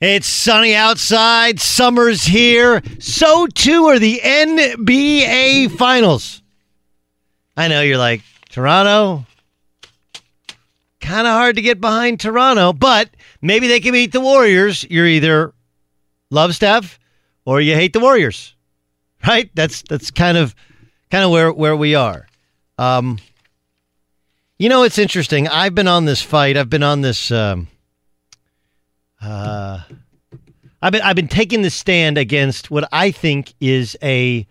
It's sunny outside, summer's here. So too are the NBA Finals. I know you're like, Toronto, kind of hard to get behind Toronto, but maybe they can beat the Warriors. You're either love Steph or you hate the Warriors, right? That's that's kind of kind of where where we are. Um, you know, it's interesting. I've been on this fight. I've been on this. Um, uh, I've been I've been taking the stand against what I think is a.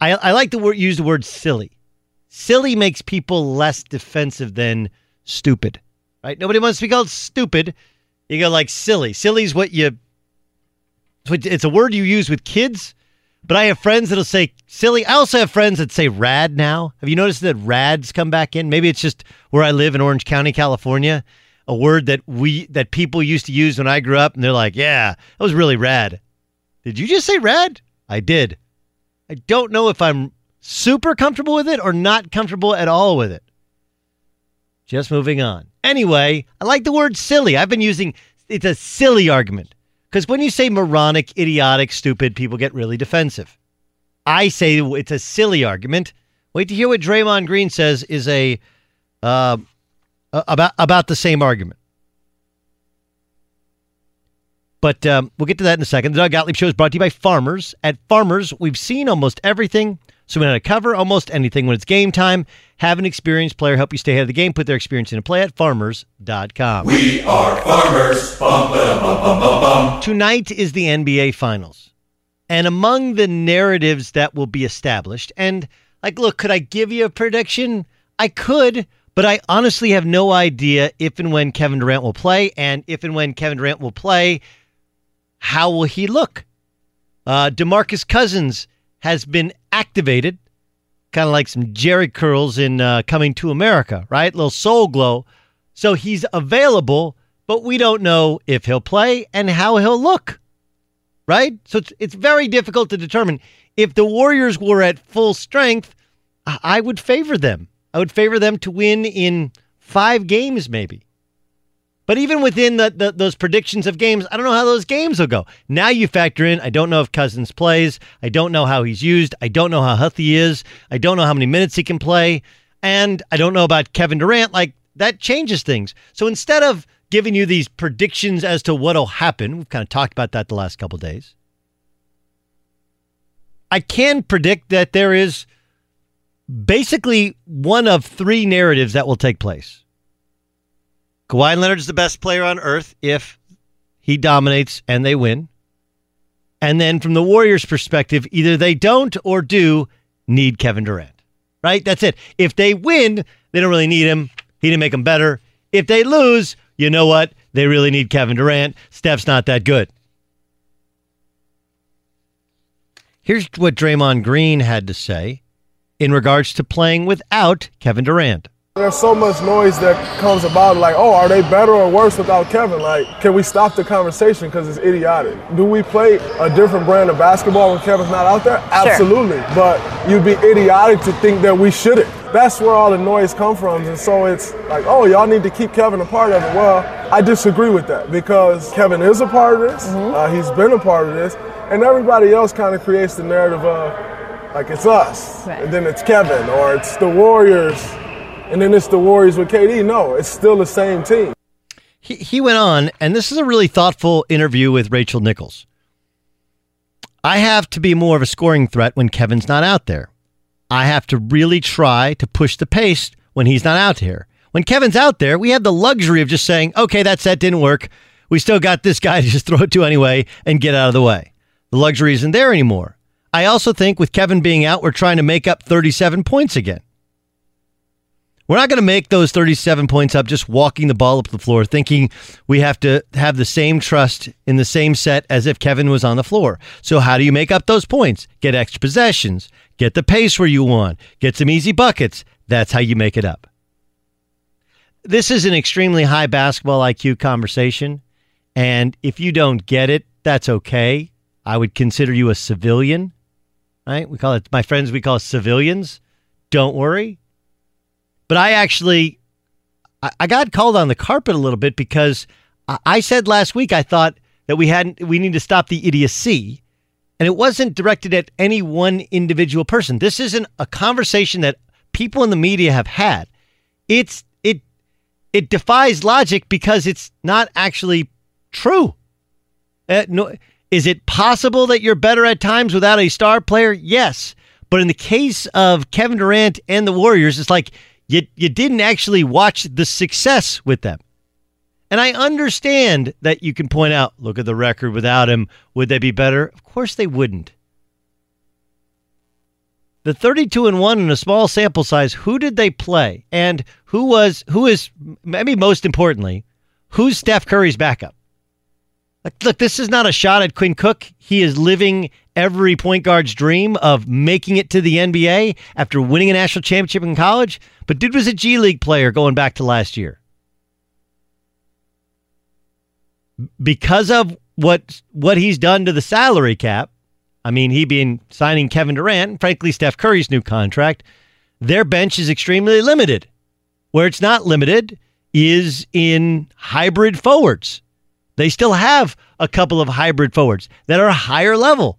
I, I like to word, use the word silly. Silly makes people less defensive than stupid, right? Nobody wants to be called stupid. You go like silly. Silly is what you. It's a word you use with kids, but I have friends that'll say silly. I also have friends that say rad now. Have you noticed that rads come back in? Maybe it's just where I live in Orange County, California. A word that we that people used to use when I grew up, and they're like, "Yeah, that was really rad." Did you just say rad? I did. I don't know if I'm super comfortable with it or not comfortable at all with it. Just moving on. Anyway, I like the word silly. I've been using it's a silly argument. Because when you say moronic, idiotic, stupid, people get really defensive. I say it's a silly argument. Wait to hear what Draymond Green says is a uh, about about the same argument. But um, we'll get to that in a second. The Doug Gottlieb Show is brought to you by Farmers. At Farmers, we've seen almost everything, so we know how to cover almost anything when it's game time. Have an experienced player help you stay ahead of the game. Put their experience into play at farmers.com. We are farmers. Bum, bum, bum, bum, bum. Tonight is the NBA Finals. And among the narratives that will be established, and like, look, could I give you a prediction? I could, but I honestly have no idea if and when Kevin Durant will play, and if and when Kevin Durant will play, how will he look? Uh, DeMarcus Cousins has been activated, kind of like some Jheri curls in uh, Coming to America, right? little Soul Glo. So he's available, but we don't know if he'll play and how he'll look, right? So it's, it's very difficult to determine. If the Warriors were at full strength, I I would favor them. I would favor them to win in five games, maybe. But even within the, the, those predictions of games, I don't know how those games will go. Now you factor in, I don't know if Cousins plays. I don't know how he's used. I don't know how healthy he is. I don't know how many minutes he can play. And I don't know about Kevin Durant. Like, that changes things. So instead of giving you these predictions as to what'll happen, we've kind of talked about that the last couple days. I can predict that there is basically one of three narratives that will take place. Kawhi Leonard is the best player on earth if he dominates and they win. And then from the Warriors' perspective, either they don't or do need Kevin Durant. Right? That's it. If they win, they don't really need him. He didn't make them better. If they lose, you know what? They really need Kevin Durant. Steph's not that good. Here's what Draymond Green had to say in regards to playing without Kevin Durant. There's so much noise that comes about, like, oh, are they better or worse without Kevin? Like, can we stop the conversation because it's idiotic? Do we play a different brand of basketball when Kevin's not out there? Absolutely. But you'd be idiotic to think that we shouldn't. That's where all the noise comes from. And so it's like, oh, y'all need to keep Kevin a part of it. Well, I disagree with that because Kevin is a part of this. Uh, he's been a part of this. And everybody else kind of creates the narrative of, like, it's us. And then it's Kevin or it's the Warriors and then it's the Warriors with KD. No, it's still the same team. He, he went on, and this is a really thoughtful interview with Rachel Nichols. I have to be more of a scoring threat when Kevin's not out there. I have to really try to push the pace when he's not out here. When Kevin's out there, we have the luxury of just saying, okay, that set didn't work. We still got this guy to just throw it to anyway and get out of the way. The luxury isn't there anymore. I also think with Kevin being out, we're trying to make up 37 points again. We're not going to make those 37 points up just walking the ball up the floor, thinking we have to have the same trust in the same set as if Kevin was on the floor. So, how do you make up those points? Get extra possessions, get the pace where you want, get some easy buckets. That's how you make it up. This is an extremely high basketball IQ conversation. And if you don't get it, that's okay. I would consider you a civilian, right? We call it, my friends, we call it civilians. Don't worry. But I actually, I, I got called on the carpet a little bit because I, I said last week I thought that we hadn't, we need to stop the idiocy. And it wasn't directed at any one individual person. This isn't a conversation that people in the media have had. It's, it, it defies logic because it's not actually true. Uh, no, is it possible that you're better at times without a star player? Yes. But in the case of Kevin Durant and the Warriors, it's like you, you didn't actually watch the success with them. And I understand that you can point out, look at the record without him. Would they be better? Of course they wouldn't. The 32 and 1 in a small sample size, who did they play? And who was who is maybe most importantly, who's Steph Curry's backup? Look, this is not a shot at Quinn Cook. He is living every point guard's dream of making it to the NBA after winning a national championship in college. But dude was a G League player going back to last year. Because of what what he's done to the salary cap, I mean, he being signing Kevin Durant, frankly, Steph Curry's new contract, their bench is extremely limited. Where it's not limited is in hybrid forwards. They still have a couple of hybrid forwards that are higher level.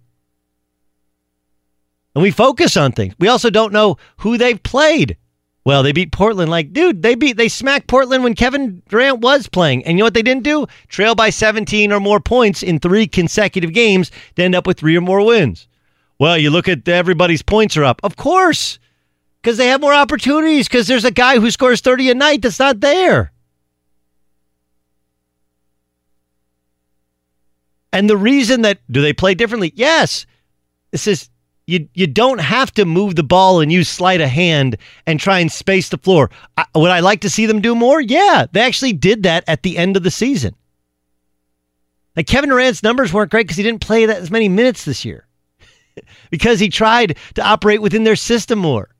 And we focus on things. We also don't know who they've played. Well, they beat Portland like, dude, they beat they smacked Portland when Kevin Durant was playing. And you know what they didn't do? Trail by 17 or more points in 3 consecutive games to end up with 3 or more wins. Well, you look at everybody's points are up. Of course. Cuz they have more opportunities cuz there's a guy who scores 30 a night that's not there. And the reason that do they play differently? Yes. This is you you don't have to move the ball and use sleight of hand and try and space the floor. I, would I like to see them do more? Yeah, they actually did that at the end of the season. Like Kevin Durant's numbers weren't great because he didn't play that as many minutes this year because he tried to operate within their system more.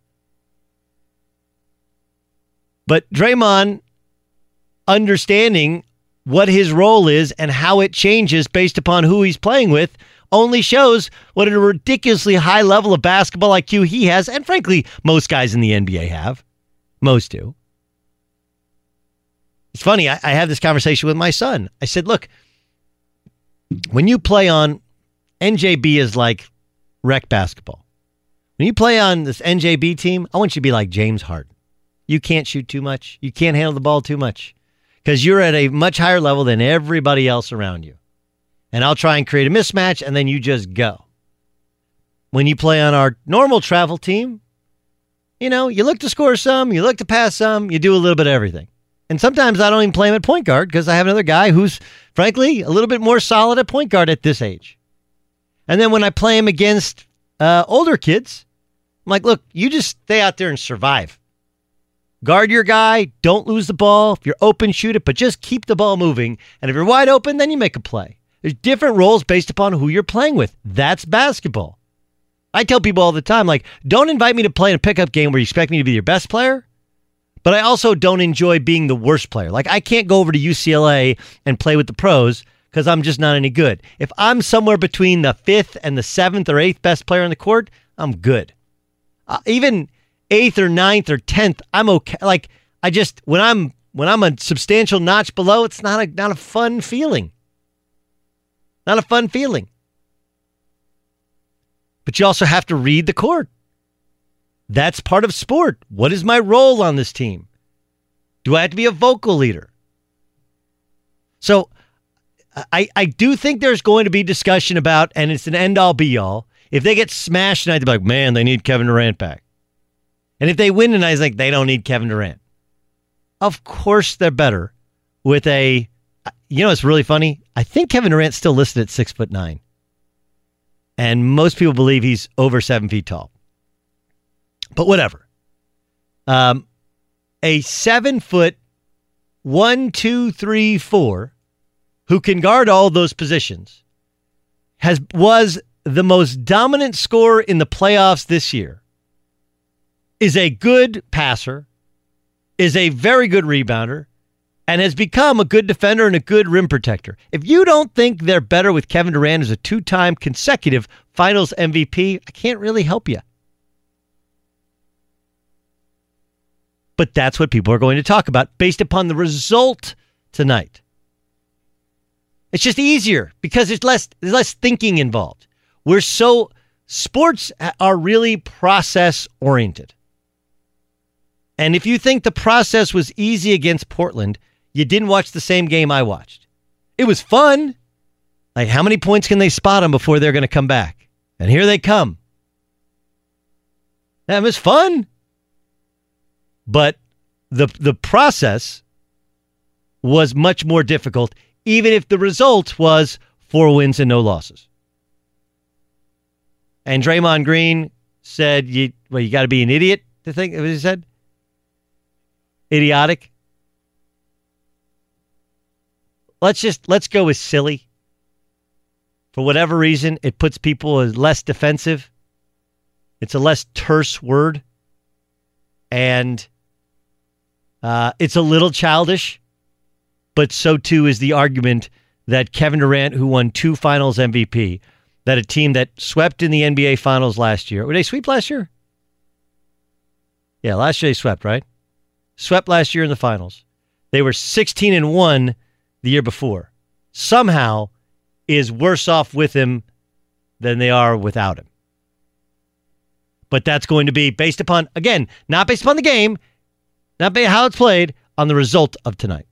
But Draymond understanding what his role is and how it changes based upon who he's playing with only shows what a ridiculously high level of basketball IQ he has, and frankly, most guys in the NBA have. Most do. It's funny, I, I have this conversation with my son. I said, look, when you play on NJB is like rec basketball. When you play on this NJB team, I want you to be like James Harden. You can't shoot too much. You can't handle the ball too much because you're at a much higher level than everybody else around you and I'll try and create a mismatch, and then you just go. When you play on our normal travel team, you know, you look to score some, you look to pass some, you do a little bit of everything. And sometimes I don't even play him at point guard because I have another guy who's, frankly, a little bit more solid at point guard at this age. And then when I play him against uh, older kids, I'm like, look, you just stay out there and survive. Guard your guy. Don't lose the ball. If you're open, shoot it, but just keep the ball moving. And if you're wide open, then you make a play. There's different roles based upon who you're playing with. That's basketball. I tell people all the time, like, don't invite me to play in a pickup game where you expect me to be your best player, but I also don't enjoy being the worst player. Like, I can't go over to UCLA and play with the pros because I'm just not any good. If I'm somewhere between the fifth and the seventh or eighth best player on the court, I'm good. Uh, even eighth or ninth or tenth, I'm okay. Like, I just when I'm when I'm a substantial notch below, it's not a not a fun feeling. Not a fun feeling. But you also have to read the court. That's part of sport. What is my role on this team? Do I have to be a vocal leader? So I, I do think there's going to be discussion about, and it's an end all be all. If they get smashed tonight, they're like, man, they need Kevin Durant back. And if they win tonight, it's like, they don't need Kevin Durant. Of course, they're better with a you know, it's really funny. I think Kevin Durant's still listed at six foot nine, and most people believe he's over seven feet tall. But whatever. Um, a seven foot one, two, three, four, who can guard all those positions, has was the most dominant scorer in the playoffs this year. Is a good passer, is a very good rebounder, and has become a good defender and a good rim protector. If you don't think they're better with Kevin Durant as a two time consecutive finals MVP, I can't really help you. But that's what people are going to talk about based upon the result tonight. It's just easier because there's less there's less thinking involved. We're so sports are really process oriented. And if you think the process was easy against Portland, you didn't watch the same game I watched. It was fun. Like, how many points can they spot them before they're going to come back? And here they come. That was fun. But the the process was much more difficult, even if the result was four wins and no losses. And Draymond Green said, "You well, you got to be an idiot to think." What he said? Idiotic. let's just let's go with silly. For whatever reason, it puts people as less defensive. It's a less terse word, and uh, it's a little childish. But so too is the argument that Kevin Durant, who won two Finals MVP, that a team that swept in the NBA Finals last year, Were they sweep last year? Yeah, last year they swept, right? Swept last year in the finals. They were 16 and 1 the year before somehow is worse off with him than they are without him. But that's going to be based upon, again, not based upon the game, not by how it's played, on the result of tonight.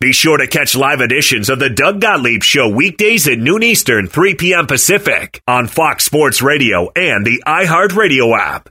Be sure to catch live editions of the Doug Gottlieb Show weekdays at noon Eastern, 3 p.m. Pacific on Fox Sports Radio and the iHeartRadio app.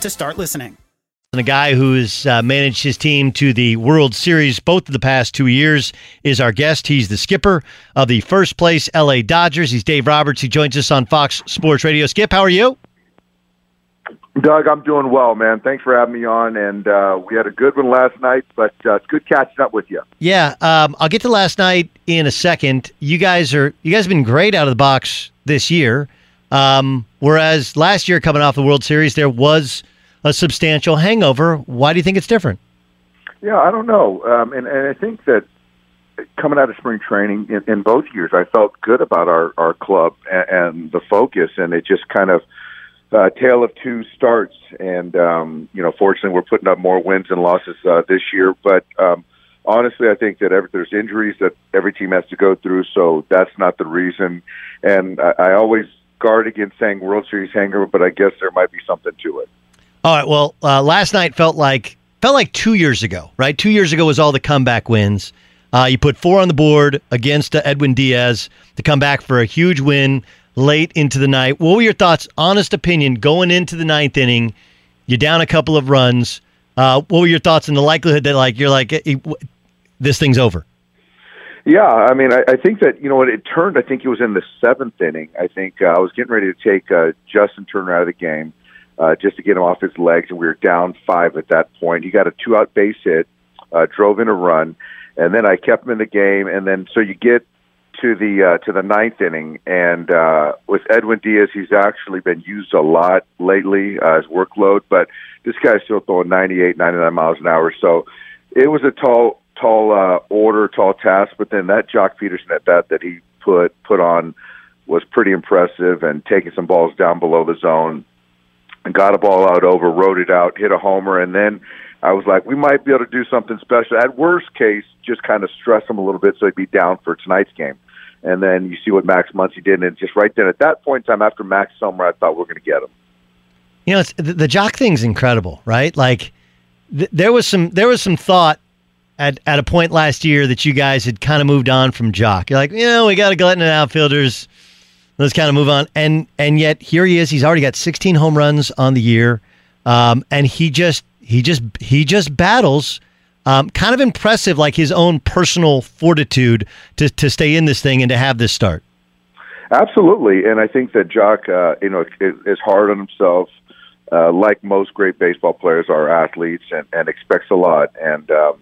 to start listening. And a guy who's uh, managed his team to the World Series both of the past two years is our guest. He's the skipper of the first place LA Dodgers. He's Dave Roberts. He joins us on Fox Sports Radio. Skip, how are you? Doug, I'm doing well, man. Thanks for having me on. And uh, we had a good one last night, but uh, it's good catching up with you. Yeah, um, I'll get to last night in a second. You guys are you guys have been great out of the box this year, um, whereas last year coming off the World Series there was a substantial hangover. Why do you think it's different? Yeah, I don't know, um, and and I think that coming out of spring training in, in both years, I felt good about our our club and, and the focus, and it just kind of uh, tale of two starts. And um, you know, fortunately, we're putting up more wins and losses uh, this year. But um, honestly, I think that every, there's injuries that every team has to go through, so that's not the reason. And I, I always guard against saying World Series hangover, but I guess there might be something to it. All right. Well, uh, last night felt like felt like two years ago, right? Two years ago was all the comeback wins. Uh, you put four on the board against uh, Edwin Diaz to come back for a huge win late into the night. What were your thoughts, honest opinion, going into the ninth inning? You're down a couple of runs. Uh, what were your thoughts on the likelihood that like you're like this thing's over? Yeah, I mean, I, I think that you know what it turned. I think it was in the seventh inning. I think uh, I was getting ready to take uh, Justin Turner out of the game uh, just to get him off his legs, and we were down five at that point. He got a two-out base hit, uh, drove in a run, and then I kept him in the game. And then so you get to the uh, to the ninth inning, and uh, with Edwin Diaz, he's actually been used a lot lately, uh, his workload, but this guy's still throwing 98, 99 miles an hour. So it was a tall tall uh, order, tall task. But then that Joc Pederson at bat that he put put on was pretty impressive, and taking some balls down below the zone, and got a ball out over, rode it out, hit a homer, and then I was like, we might be able to do something special. At worst case, just kind of stress him a little bit so he'd be down for tonight's game. And then you see what Max Muncy did, and just right then at that point in time, after Max Summer, I thought we we're going to get him. You know, it's, the, the Joc thing's incredible, right? Like th- there was some there was some thought at, at a point last year that you guys had kind of moved on from Joc. You're like, you know, we got a glut in outfielders. Let's kind of move on. And and yet here he is. He's already got 16 home runs on the year, um, and he just he just he just battles. Um, kind of impressive, like his own personal fortitude to to stay in this thing and to have this start. Absolutely, and I think that Joc, uh, you know, is, is hard on himself. Uh, like most great baseball players are athletes and, and expects a lot. And um,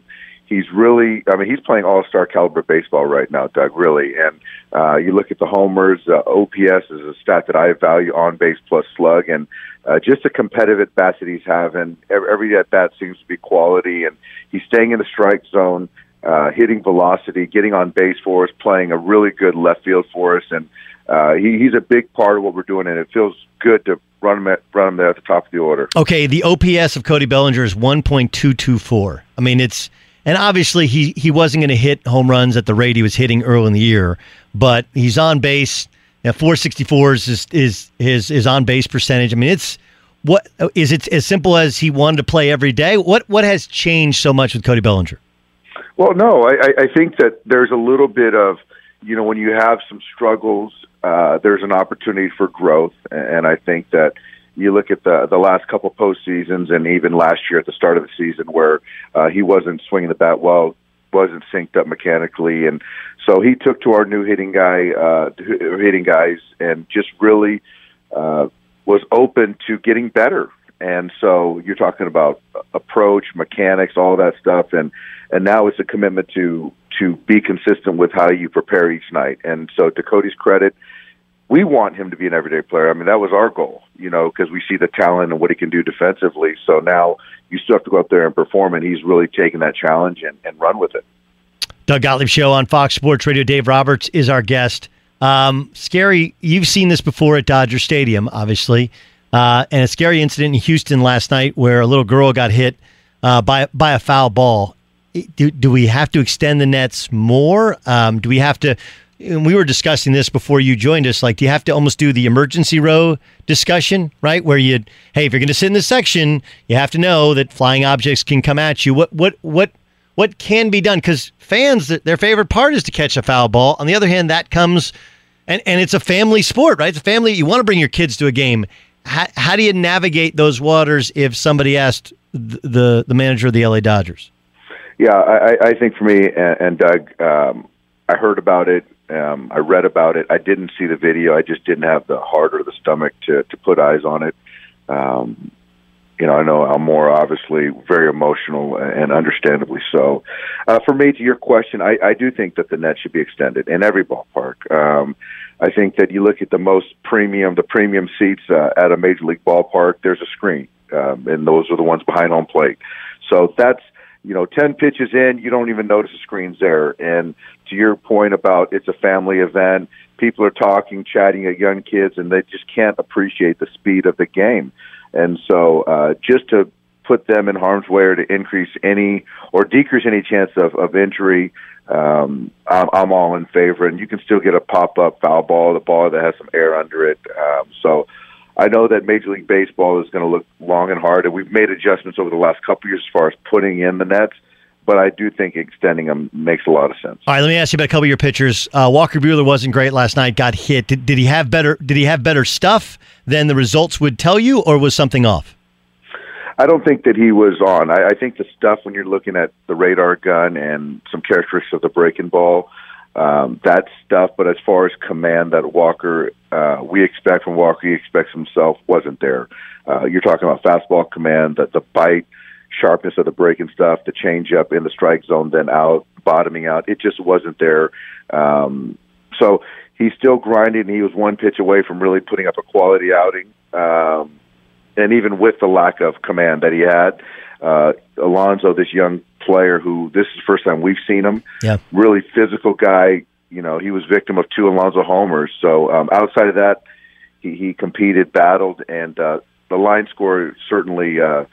he's really I mean he's playing all star caliber baseball right now, Doug. Really, and uh, you look at the homers. Uh, OPS is a stat that I value on base plus slug, and uh, just the competitive at that he's having. Every, every at bat seems to be quality, and he's staying in the strike zone, uh, hitting velocity, getting on base for us, playing a really good left field for us, and uh, he, he's a big part of what we're doing, and it feels good to run him at, run him there at the top of the order. Okay, the OPS of Cody Bellinger is one point two two four. I mean, it's and obviously, he, he wasn't going to hit home runs at the rate he was hitting early in the year, but he's on base. You know, 464 is, is his, his on base percentage. I mean, it's what is it as simple as he wanted to play every day? What what has changed so much with Cody Bellinger? Well, no, I, I think that there's a little bit of you know when you have some struggles, uh, there's an opportunity for growth, and I think that you look at the the last couple postseasons and even last year at the start of the season where uh, he wasn't swinging the bat well, wasn't synced up mechanically, and so he took to our new hitting guy, uh, hitting guys, and just really uh, was open to getting better. And so you're talking about approach, mechanics, all that stuff, and and now it's a commitment to to be consistent with how you prepare each night. And so, to Cody's credit, we want him to be an everyday player. I mean, that was our goal, you know, because we see the talent and what he can do defensively. So now you still have to go out there and perform, and he's really taken that challenge and, and run with it. Doug Gottlieb Show on Fox Sports Radio. Dave Roberts is our guest. Um, scary, you've seen this before at Dodger Stadium, obviously, uh, and a scary incident in Houston last night where a little girl got hit uh, by by a foul ball. Do, do we have to extend the nets more? Um, do we have to? And we were discussing this before you joined us. Like, do you have to almost do the emergency row discussion, right? Where you, hey, if you're going to sit in this section, you have to know that flying objects can come at you. What, what, what, what can be done? Because fans, their favorite part is to catch a foul ball. On the other hand, that comes, and and it's a family sport, right? It's a family. You want to bring your kids to a game. How, how do you navigate those waters if somebody asked the the, manager of the LA Dodgers? Yeah, I, I think for me and, and Doug, um, I heard about it um, I read about it. I didn't see the video. I just didn't have the heart or the stomach to to put eyes on it. Um, you know, I know I'm obviously very emotional and understandably so. Uh, for me, to your question, I, I do think that the net should be extended in every ballpark. Um, I think that you look at the most premium, the premium seats uh, at a major league ballpark. There's a screen, um, and those are the ones behind home plate. So that's you know, 10 pitches in, you don't even notice the screen's there. And to your point about it's a family event, people are talking, chatting at young kids, and they just can't appreciate the speed of the game. And so, uh, just to put them in harm's way or to increase any or decrease any chance of, of injury, um, I'm, I'm all in favor. And you can still get a pop up foul ball, the ball that has some air under it. Um, so, I know that Major League Baseball is going to look long and hard, and we've made adjustments over the last couple years as far as putting in the nets. but I do think extending him makes a lot of sense. All right, let me ask you about a couple of your pitchers. Uh, Walker Buehler wasn't great last night. Got hit. Did, did he have better? Did he have better stuff than the results would tell you, or was something off? I don't think that he was on. I, I think the stuff when you're looking at the radar gun and some characteristics of the breaking ball, um, that stuff. But as far as command that Walker, uh, we expect from Walker, he expects himself, wasn't there. Uh, you're talking about fastball command, the, the bite, sharpness of the breaking stuff, the change up in the strike zone, then out, bottoming out. It just wasn't there. Um, so he's still grinding. He was one pitch away from really putting up a quality outing. Um, and even with the lack of command that he had, uh, Alonso, this young player who this is the first time we've seen him, yeah. really physical guy. You know, he was victim of two Alonso homers. So um, outside of that, he, he competed, battled, and uh, the line score certainly. Uh,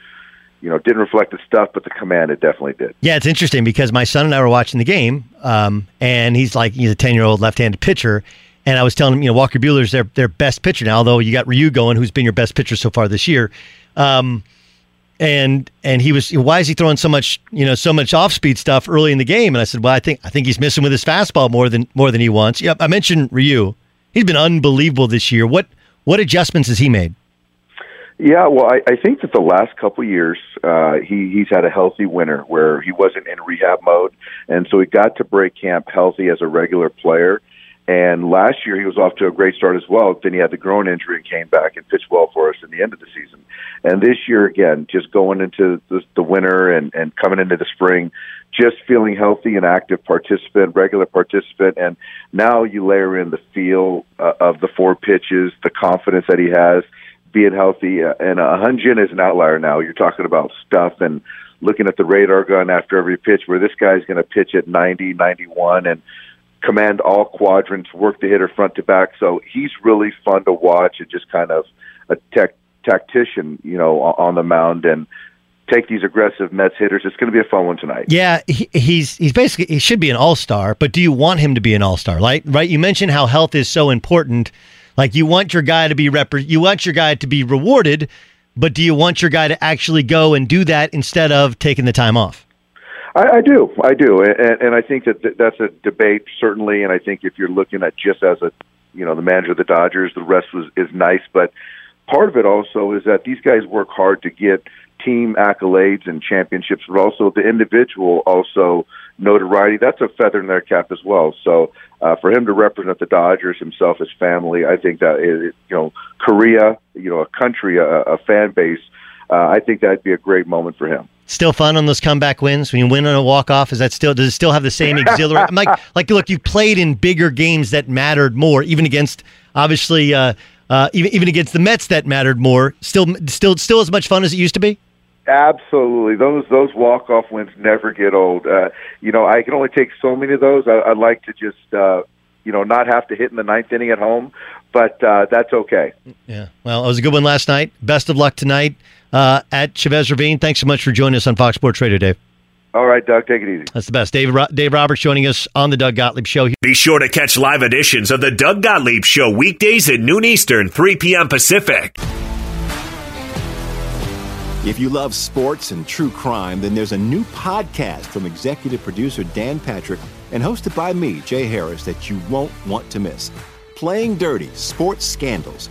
you know, didn't reflect the stuff, but the command it definitely did. Yeah, it's interesting because my son and I were watching the game, um, and he's like he's a ten year old left handed pitcher, and I was telling him, you know, Walker Buehler's their their best pitcher now, although you got Ryu going, who's been your best pitcher so far this year. Um, and and he was why is he throwing so much you know so much off speed stuff early in the game? And I said, well, I think I think he's missing with his fastball more than more than he wants. Yep, I mentioned Ryu. He's been unbelievable this year. What what adjustments has he made? Yeah, well, I, I think that the last couple of years, uh, he he's had a healthy winter where he wasn't in rehab mode, and so he got to break camp healthy as a regular player. And last year he was off to a great start as well. Then he had the groin injury and came back and pitched well for us in the end of the season. And this year again, just going into the, the winter and and coming into the spring, just feeling healthy and active participant, regular participant, and now you layer in the feel uh, of the four pitches, the confidence that he has being healthy. Uh, and uh, Hyun-Jin is an outlier now. You're talking about stuff and looking at the radar gun after every pitch where this guy's going to pitch at 90, 91 and command all quadrants, work the hitter front to back. So he's really fun to watch and just kind of a tech, tactician, you know, on the mound and take these aggressive Mets hitters. It's going to be a fun one tonight. Yeah, he, he's he's basically he should be an all star, but do you want him to be an all star? Right, right. You mentioned how health is so important. Like you want your guy to be rep- you want your guy to be rewarded, but do you want your guy to actually go and do that instead of taking the time off? I, I do, I do, and, and I think that th- that's a debate certainly. And I think if you're looking at just as a, you know, the manager of the Dodgers, the rest was is nice, but part of it also is that these guys work hard to get team accolades and championships, but also the individual also notoriety. That's a feather in their cap as well. So uh, for him to represent the Dodgers, himself, his family, I think that is, you know Korea, you know, a country, a, a fan base. Uh, I think that'd be a great moment for him. Still fun on those comeback wins when you win on a walk off. Is that still does it still have the same exhilaration? like like look, you played in bigger games that mattered more, even against obviously uh, uh, even even against the Mets that mattered more. Still still still as much fun as it used to be. Absolutely, those those walk off wins never get old. Uh, you know, I can only take so many of those. I, I'd like to just uh, you know not have to hit in the ninth inning at home, but uh, that's okay. Yeah, well, it was a good one last night. Best of luck tonight uh, at Chavez Ravine. Thanks so much for joining us on Fox Sports Radio, Dave. All right, Doug, take it easy. That's the best. Dave, Dave Roberts joining us on the Doug Gottlieb Show. Be sure to catch live editions of the Doug Gottlieb Show weekdays at noon Eastern, 3 p.m. Pacific. If you love sports and true crime, then there's a new podcast from executive producer Dan Patrick and hosted by me, Jay Harris, that you won't want to miss. Playing Dirty Sports Scandals.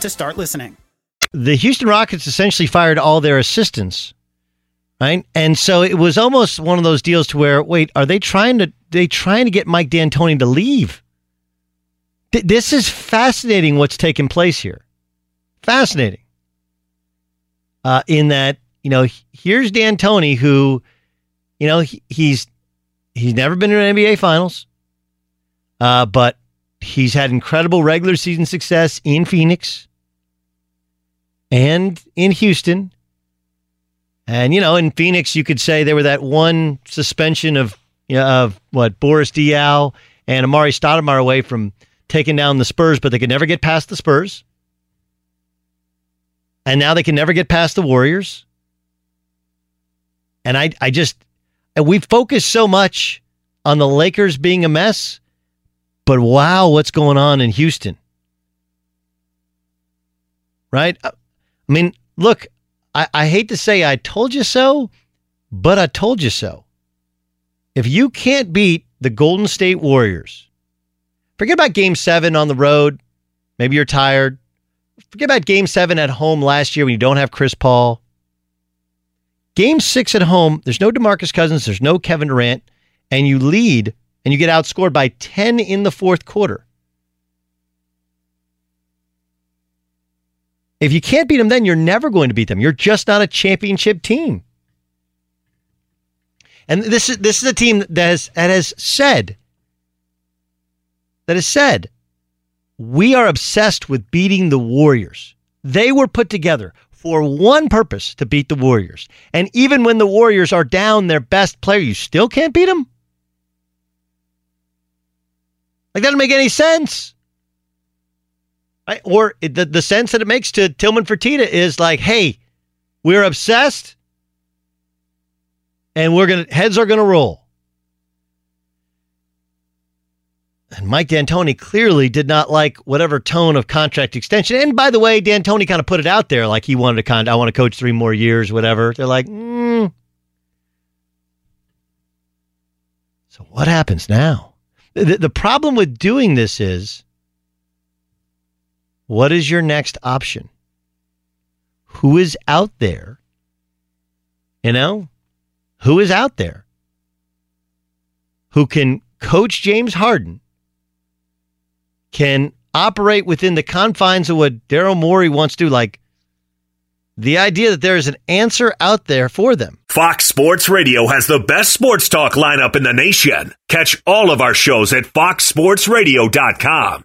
to start listening. The Houston Rockets essentially fired all their assistants, right? And so it was almost one of those deals to where, wait, are they trying to they trying to get Mike D'Antoni to leave? Th- this is fascinating. What's taking place here? Fascinating. Uh, in that, you know, here's D'Antoni, who, you know, he, he's he's never been in an NBA Finals, uh, but he's had incredible regular season success in Phoenix and in Houston. And you know, in Phoenix, you could say there were that one suspension of you know, of what Boris Diaw and Amar'e Stoudemire away from taking down the Spurs, but they could never get past the Spurs. And now they can never get past the Warriors. And I, I just, we focus so much on the Lakers being a mess, but wow, what's going on in Houston? Right? Uh, I mean, look, I, I hate to say I told you so, but I told you so. If you can't beat the Golden State Warriors, forget about game seven on the road. Maybe you're tired. Forget about game seven at home last year when you don't have Chris Paul. Game six at home, there's no Demarcus Cousins, there's no Kevin Durant, and you lead and you get outscored by 10 in the fourth quarter. If you can't beat them then, you're never going to beat them. You're just not a championship team. And this is this is a team that has that has said that has said we are obsessed with beating the Warriors. They were put together for one purpose to beat the Warriors. And even when the Warriors are down their best player, you still can't beat them? Like that doesn't make any sense. Or the, the sense that it makes to Tillman Fertitta is like, hey, we're obsessed and we're gonna heads are gonna roll. And Mike D'Antoni clearly did not like whatever tone of contract extension. And by the way, D'Antoni kind of put it out there like he wanted to kind I want to coach three more years, whatever. They're like, mm. so what happens now? The, the problem with doing this is what is your next option? Who is out there? You know, who is out there who can coach James Harden, can operate within the confines of what Daryl Morey wants to, like the idea that there is an answer out there for them. Fox Sports Radio has the best sports talk lineup in the nation. Catch all of our shows at foxsportsradio.com.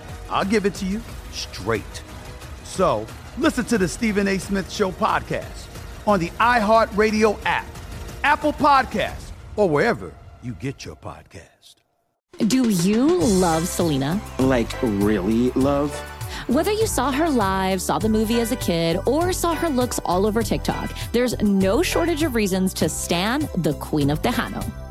I'll give it to you straight. So listen to the Stephen A. Smith Show podcast on the iHeartRadio app, Apple Podcasts, or wherever you get your podcast. Do you love Selena? Like, really love? Whether you saw her live, saw the movie as a kid, or saw her looks all over TikTok, there's no shortage of reasons to stan the Queen of Tejano.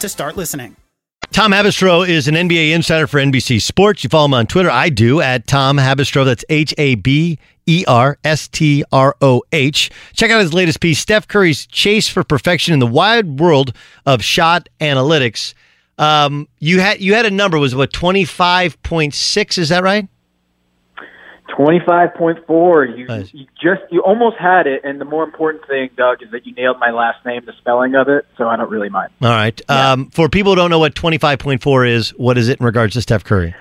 to start listening. Tom Haberstroh is an NBA insider for NBC Sports. You follow him on Twitter. I do at Tom Haberstroh. That's H A B E R S T R O H. Check out his latest piece, Steph Curry's Chase for Perfection in the Wide World of Shot Analytics. Um, you had you had a number was what twenty five point six? Is that right? Twenty-five point four. You, you just you almost had it, and the more important thing, Doug, is that you nailed my last name, the spelling of it. So I don't really mind. All right. Um, for people who don't know what twenty five point four is, what is it in regards to Steph Curry?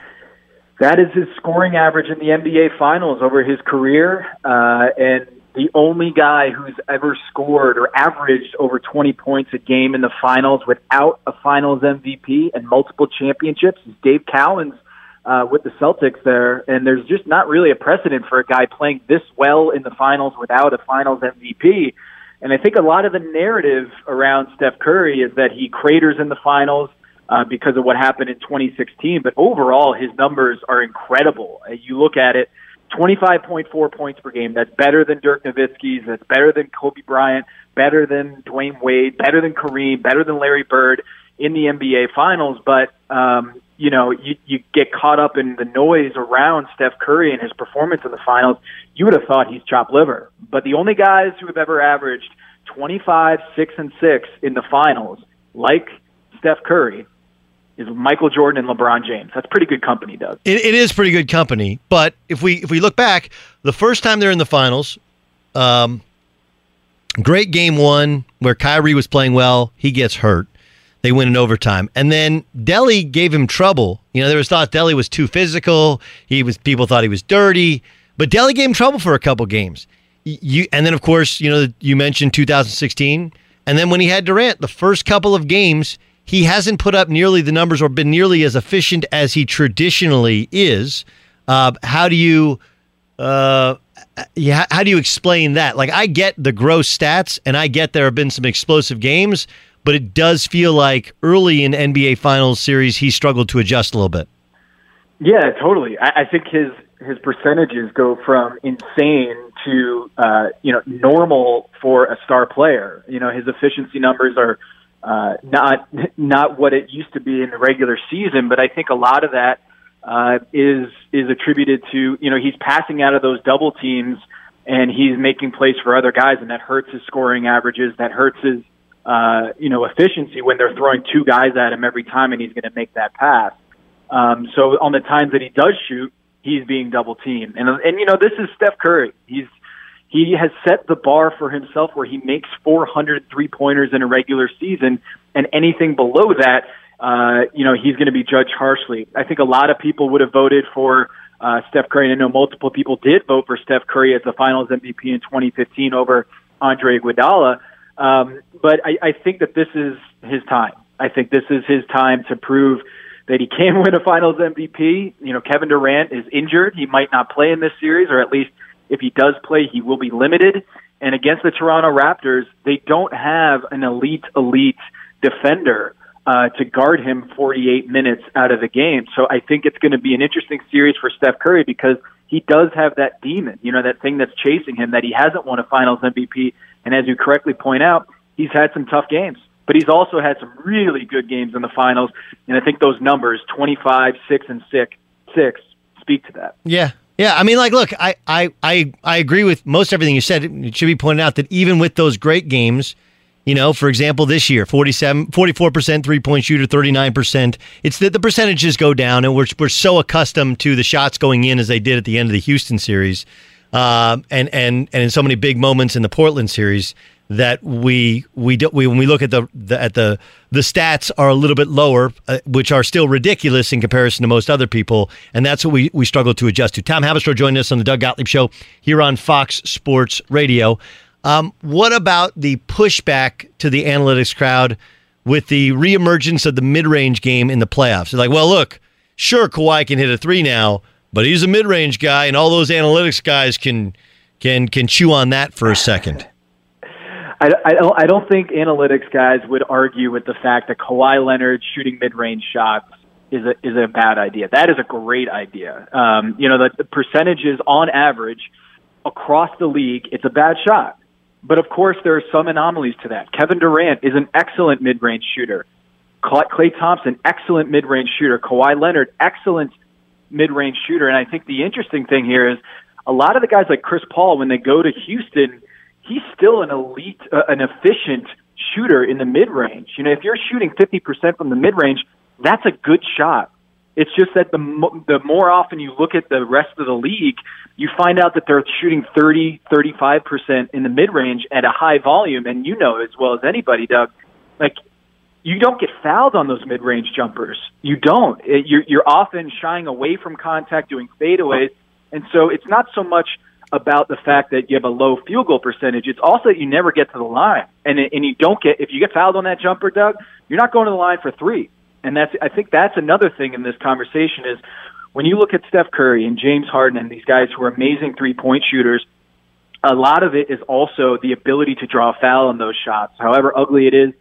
That is his scoring average in the NBA Finals over his career, uh, and the only guy who's ever scored or averaged over 20 points a game in the finals without a Finals MVP and multiple championships is Dave Cowens uh, with the Celtics there, and there's just not really a precedent for a guy playing this well in the finals without a Finals MVP. And I think a lot of the narrative around Steph Curry is that he craters in the finals, uh, because of what happened in 2016. But overall, his numbers are incredible. Uh, you look at it, 25.4 points per game. That's better than Dirk Nowitzki's. That's better than Kobe Bryant. Better than Dwyane Wade. Better than Kareem. Better than Larry Bird in the NBA Finals. But um, you know, you, you get caught up in the noise around Steph Curry and his performance in the finals. You would have thought he's chopped liver. But the only guys who have ever averaged 25, 6, and 6 in the finals, like Steph Curry, is Michael Jordan and LeBron James. That's pretty good company, Doug. It, it is pretty good company. But if we if we look back, the first time they're in the finals, um, great game one where Kyrie was playing well, he gets hurt. They win in overtime, and then Delly gave him trouble. You know, there was thought Delly was too physical. He was people thought he was dirty, but Delly gave him trouble for a couple games. You and then of course you know you mentioned 2016, and then when he had Durant, the first couple of games he hasn't put up nearly the numbers or been nearly as efficient as he traditionally is. Uh, how do you? Uh, yeah, how do you explain that? Like, I get the gross stats, and I get there have been some explosive games, but it does feel like early in NBA Finals series he struggled to adjust a little bit. Yeah, totally. I, I think his his percentages go from insane to uh, you know normal for a star player. You know his efficiency numbers are uh, not not what it used to be in the regular season, but I think a lot of that uh, is is attributed to you know he's passing out of those double teams and he's making plays for other guys, and that hurts his scoring averages. That hurts his uh, you know, efficiency when they're throwing two guys at him every time and he's going to make that pass. Um, so on the times that he does shoot, he's being double teamed. And, and, you know, this is Steph Curry. He's, he has set the bar for himself where he makes 400 three pointers in a regular season and anything below that, uh, you know, he's going to be judged harshly. I think a lot of people would have voted for, uh, Steph Curry. And I know multiple people did vote for Steph Curry as the finals MVP in 2015 over Andre Iguodala. Um, but I, I think that this is his time. I think this is his time to prove that he can win a Finals MVP. You know, Kevin Durant is injured; he might not play in this series, or at least if he does play, he will be limited. And against the Toronto Raptors, they don't have an elite, elite defender uh, to guard him 48 minutes out of the game. So I think it's going to be an interesting series for Steph Curry because he does have that demon, you know, that thing that's chasing him that he hasn't won a Finals MVP and as you correctly point out, he's had some tough games, but he's also had some really good games in the finals. And I think those numbers, 25, 6, and 6, six speak to that. Yeah. Yeah, I mean, like, look, I, I, I, I agree with most everything you said. It should be pointed out that even with those great games, you know, for example, this year, 47, 44% three point shooter, 39%. It's that the percentages go down, and we're, we're so accustomed to the shots going in as they did at the end of the Houston series uh, and and and in so many big moments in the Portland series that we we do, we when we look at the, the at the the stats are a little bit lower, uh, which are still ridiculous in comparison to most other people, and that's what we we struggle to adjust to. Tom Haberstroh joined us on the Doug Gottlieb Show here on Fox Sports Radio. Um, what about the pushback to the analytics crowd with the reemergence of the mid-range game in the playoffs? They're like, well, look, sure, Kawhi can hit a three now, but he's a mid-range guy, and all those analytics guys can can can chew on that for a second. I, I, don't, I don't think analytics guys would argue with the fact that Kawhi Leonard shooting mid-range shots is a is a bad idea. That is a great idea. Um, you know, the, the percentages on average across the league, it's a bad shot. But of course, there are some anomalies to that. Kevin Durant is an excellent mid-range shooter. Klay Thompson, excellent mid-range shooter. Kawhi Leonard, excellent mid-range shooter. And I think the interesting thing here is a lot of the guys like Chris Paul, when they go to Houston, he's still an elite, uh, an efficient shooter in the mid-range. You know, if you're shooting 50% from the mid-range, that's a good shot. It's just that the mo- the more often you look at the rest of the league, you find out that they're shooting 30, 35% in the mid-range at a high volume. And you know as well as anybody, Doug, like you don't get fouled on those mid-range jumpers. You don't. It, you're, you're often shying away from contact, doing fadeaways, and so it's not so much about the fact that you have a low field goal percentage. It's also that you never get to the line, and and you don't get if you get fouled on that jumper, Doug, you're not going to the line for three. And that's I think that's another thing in this conversation is when you look at Steph Curry and James Harden and these guys who are amazing three point shooters. A lot of it is also the ability to draw a foul on those shots, however ugly it is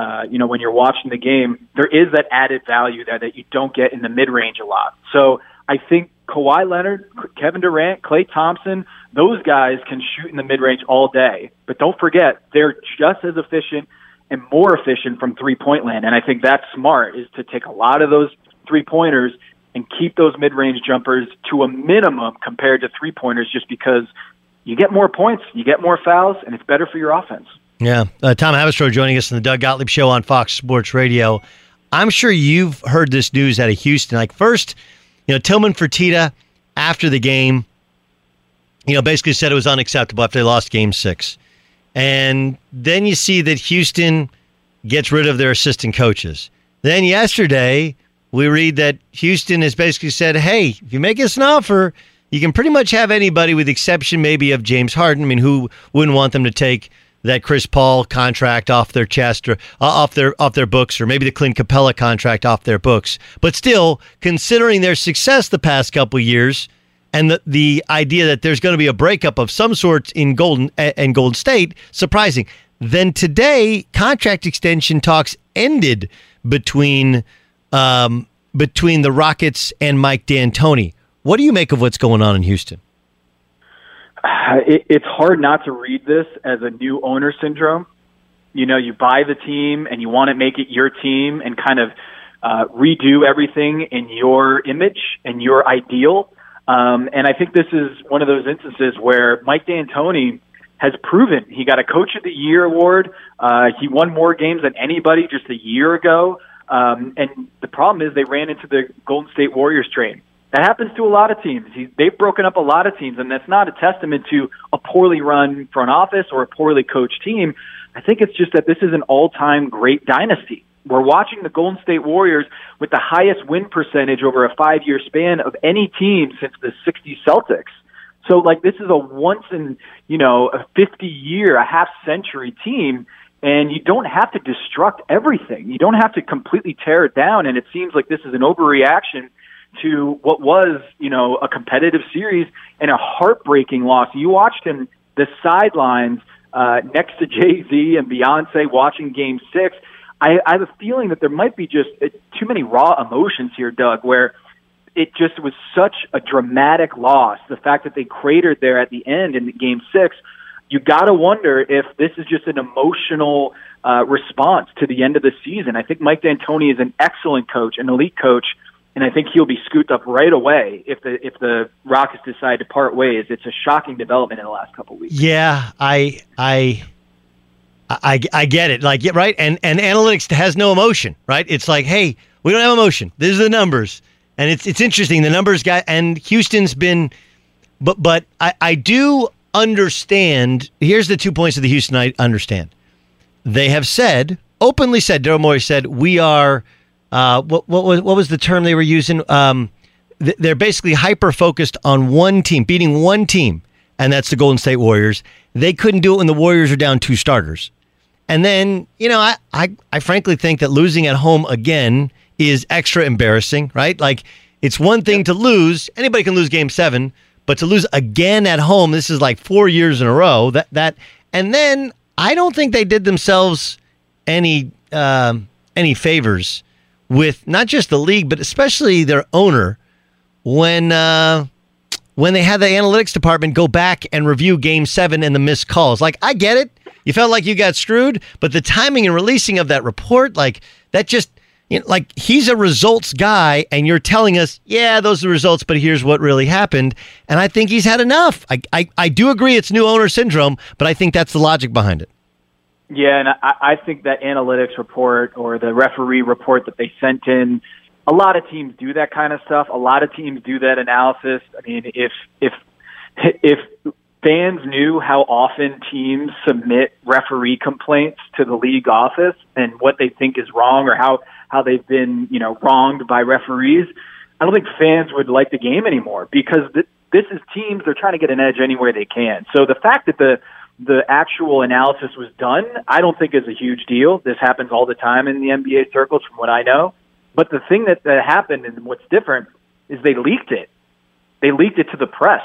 uh, you know, when you're watching the game, there is that added value there that you don't get in the mid range a lot. So I think Kawhi Leonard, Kevin Durant, Klay Thompson, those guys can shoot in the mid range all day. But don't forget, they're just as efficient and more efficient from three point land. And I think that's smart is to take a lot of those three pointers and keep those mid range jumpers to a minimum compared to three pointers just because you get more points, you get more fouls, and it's better for your offense. Yeah. Uh, Tom Haberstroh joining us in the Doug Gottlieb Show on Fox Sports Radio. I'm sure you've heard this news out of Houston. Like, first, you know, Tillman Fertitta, after the game, you know, basically said it was unacceptable after they lost game six. And then you see that Houston gets rid of their assistant coaches. Then yesterday, we read that Houston has basically said, hey, if you make us an offer, you can pretty much have anybody with the exception maybe of James Harden. I mean, who wouldn't want them to take that Chris Paul contract off their chest or uh, off their off their books, or maybe the Clint Capela contract off their books. But still, considering their success the past couple years, and the the idea that there's going to be a breakup of some sort in Golden and Golden State, surprising. Then today, contract extension talks ended between um, between the Rockets and Mike D'Antoni. What do you make of what's going on in Houston? it, it's hard not to read this as a new owner syndrome. You know, you buy the team and you want to make it your team and kind of uh, redo everything in your image and your ideal. Um, and I think this is one of those instances where Mike D'Antoni has proven he got a Coach of the Year award. Uh, he won more games than anybody just a year ago. Um, and the problem is they ran into the Golden State Warriors train. That happens to a lot of teams. He, they've broken up a lot of teams, and that's not a testament to a poorly run front office or a poorly coached team. I think it's just that this is an all-time great dynasty. We're watching the Golden State Warriors with the highest win percentage over a five-year span of any team since the '60s Celtics. So, like, this is a once in you know a 50-year, a half-century team, and you don't have to destruct everything. You don't have to completely tear it down. And it seems like this is an overreaction to what was, you know, a competitive series and a heartbreaking loss. You watched him the sidelines uh, next to Jay Z and Beyonce watching Game Six. I, I have a feeling that there might be just uh, too many raw emotions here, Doug, where it just was such a dramatic loss. The fact that they cratered there at the end in Game Six, you got to wonder if this is just an emotional uh, response to the end of the season. I think Mike D'Antoni is an excellent coach, an elite coach and I think he'll be scooped up right away if the if the Rockets decide to part ways. It's a shocking development in the last couple weeks. Yeah, I I I I get it. Like right, and and analytics has no emotion, right? It's like, hey, we don't have emotion. These are the numbers, and it's it's interesting. The numbers guy and Houston's been, but but I I do understand. Here's the two points of the Houston I understand. They have said openly said Daryl Morey said we are uh, what what was what was the term they were using? Um, th- they're basically hyper focused on one team, beating one team, and that's the Golden State Warriors. They couldn't do it when the Warriors are down two starters. And then, you know, I, I, I frankly think that losing at home again is extra embarrassing, right? Like, it's one thing to lose. Anybody can lose game seven, but to lose again at home, this is like four years in a row. That that, and then I don't think they did themselves any um, any favors with not just the league, but especially their owner when uh, when they had the analytics department go back and review Game Seven and the missed calls. Like, I get it, you felt like you got screwed, but the timing and releasing of that report, like that, just you know, like he's a results guy, and you're telling us, yeah, those are the results, but here's what really happened. And I think he's had enough. I I, I do agree it's new owner syndrome, but I think that's the logic behind it. Yeah, and I, I think that analytics report or the referee report that they sent in, a lot of teams do that kind of stuff. A lot of teams do that analysis. I mean, if if if fans knew how often teams submit referee complaints to the league office and what they think is wrong or how how they've been you know wronged by referees, I don't think fans would like the game anymore because th- this is teams they're trying to get an edge any way they can. So the fact that the the actual analysis was done, I don't think is a huge deal. This happens all the time in the NBA circles, from what I know. But the thing that, that happened and what's different is they leaked it. They leaked it to the press,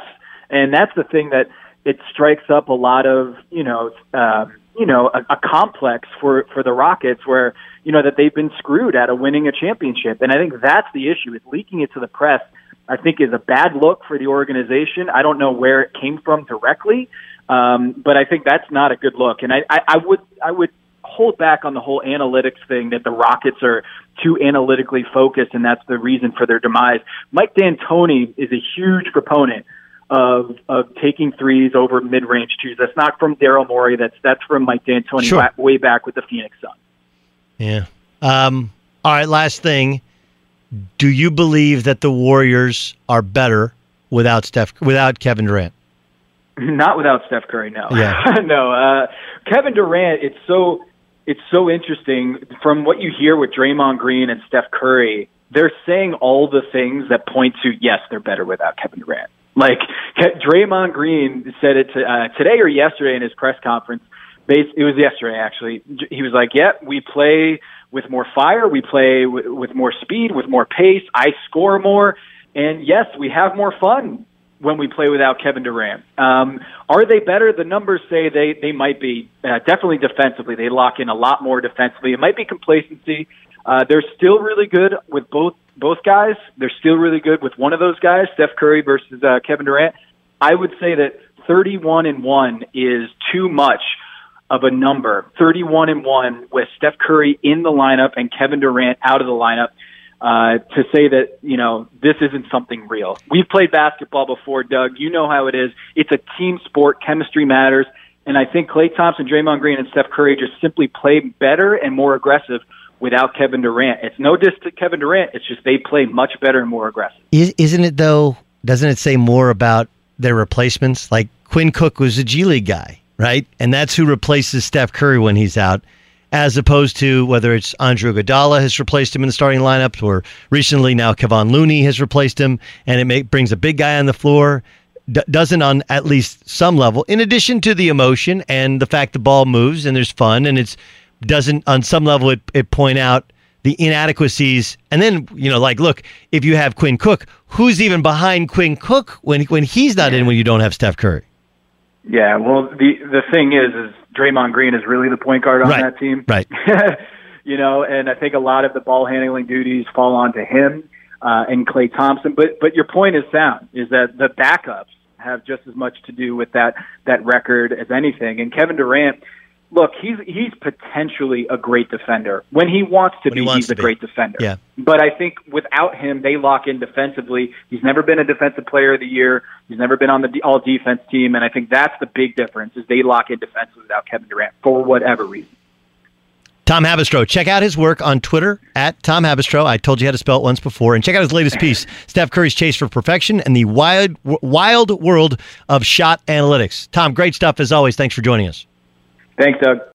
and that's the thing that it strikes up a lot of you know um, you know, a, a complex for for the Rockets where you know that they've been screwed out of winning a championship, and I think that's the issue. Is leaking it to the press. I think is a bad look for the organization. I don't know where it came from directly, um, but I think that's not a good look. And I, I, I would I would hold back on the whole analytics thing that the Rockets are too analytically focused, and that's the reason for their demise. Mike D'Antoni is a huge proponent of of taking threes over mid range twos. That's not from Daryl Morey. That's that's from Mike D'Antoni Sure. wa- way back with the Phoenix Suns. Yeah. Um, all right. Last thing. Do you believe that the Warriors are better without Steph, without Kevin Durant? Not without Steph Curry, no. Yeah. no. Uh, Kevin Durant, it's so it's so interesting from what you hear with Draymond Green and Steph Curry. They're saying all the things that point to yes, they're better without Kevin Durant. Like Ke- Draymond Green said it to, uh, today or yesterday in his press conference. Bas- It was yesterday actually. He was like, "Yep, we play with more fire. We play w- with more speed, with more pace. I score more, and yes, we have more fun when we play without Kevin Durant. Um, are they better? The numbers say they they might be. Uh, definitely defensively, they lock in a lot more defensively. It might be complacency. Uh, they're still really good with both both guys. They're still really good with one of those guys, Steph Curry versus uh, Kevin Durant. I would say that 31 and one is too much of a number. 31 and one with Steph Curry in the lineup and Kevin Durant out of the lineup uh, to say that you know this isn't something real. We've played basketball before, Doug. You know how it is. It's a team sport. Chemistry matters, and I think Klay Thompson, Draymond Green, and Steph Curry just simply play better and more aggressive without Kevin Durant. It's no diss to Kevin Durant. It's just they play much better and more aggressive. Isn't it though? Doesn't it say more about their replacements? Like Quinn Cook was a G League guy, right? And that's who replaces Steph Curry when he's out, as opposed to whether it's Andrew Iguodala has replaced him in the starting lineup, or recently now Kevon Looney has replaced him, and it may, brings a big guy on the floor. D- doesn't on at least some level, in addition to the emotion and the fact the ball moves and there's fun, and it's doesn't on some level it, it point out the inadequacies. And then, you know, like, look, if you have Quinn Cook, who's even behind Quinn Cook when when he's not in when you don't have Steph Curry? Yeah, well, the the thing is, is Draymond Green is really the point guard on Right. that team. Right. you know, and I think a lot of the ball handling duties fall onto him uh, and Klay Thompson. But but your point is sound. Is that the backups have just as much to do with that that record as anything. And Kevin Durant, look, he's he's potentially a great defender when he wants to When he be. wants he's a be. great defender. Yeah. But I think without him, they lock in defensively. He's never been a defensive player of the year. He's never been on the all defense team, and I think that's the big difference is they lock in defensively without Kevin Durant for whatever reason. Tom Haberstroh. Check out his work on Twitter at Tom Haberstroh. I told you how to spell it once before. And check out his latest piece, Steph Curry's Chase for Perfection and the wild, wild world of shot analytics. Tom, great stuff as always. Thanks for joining us. Thanks, Doug.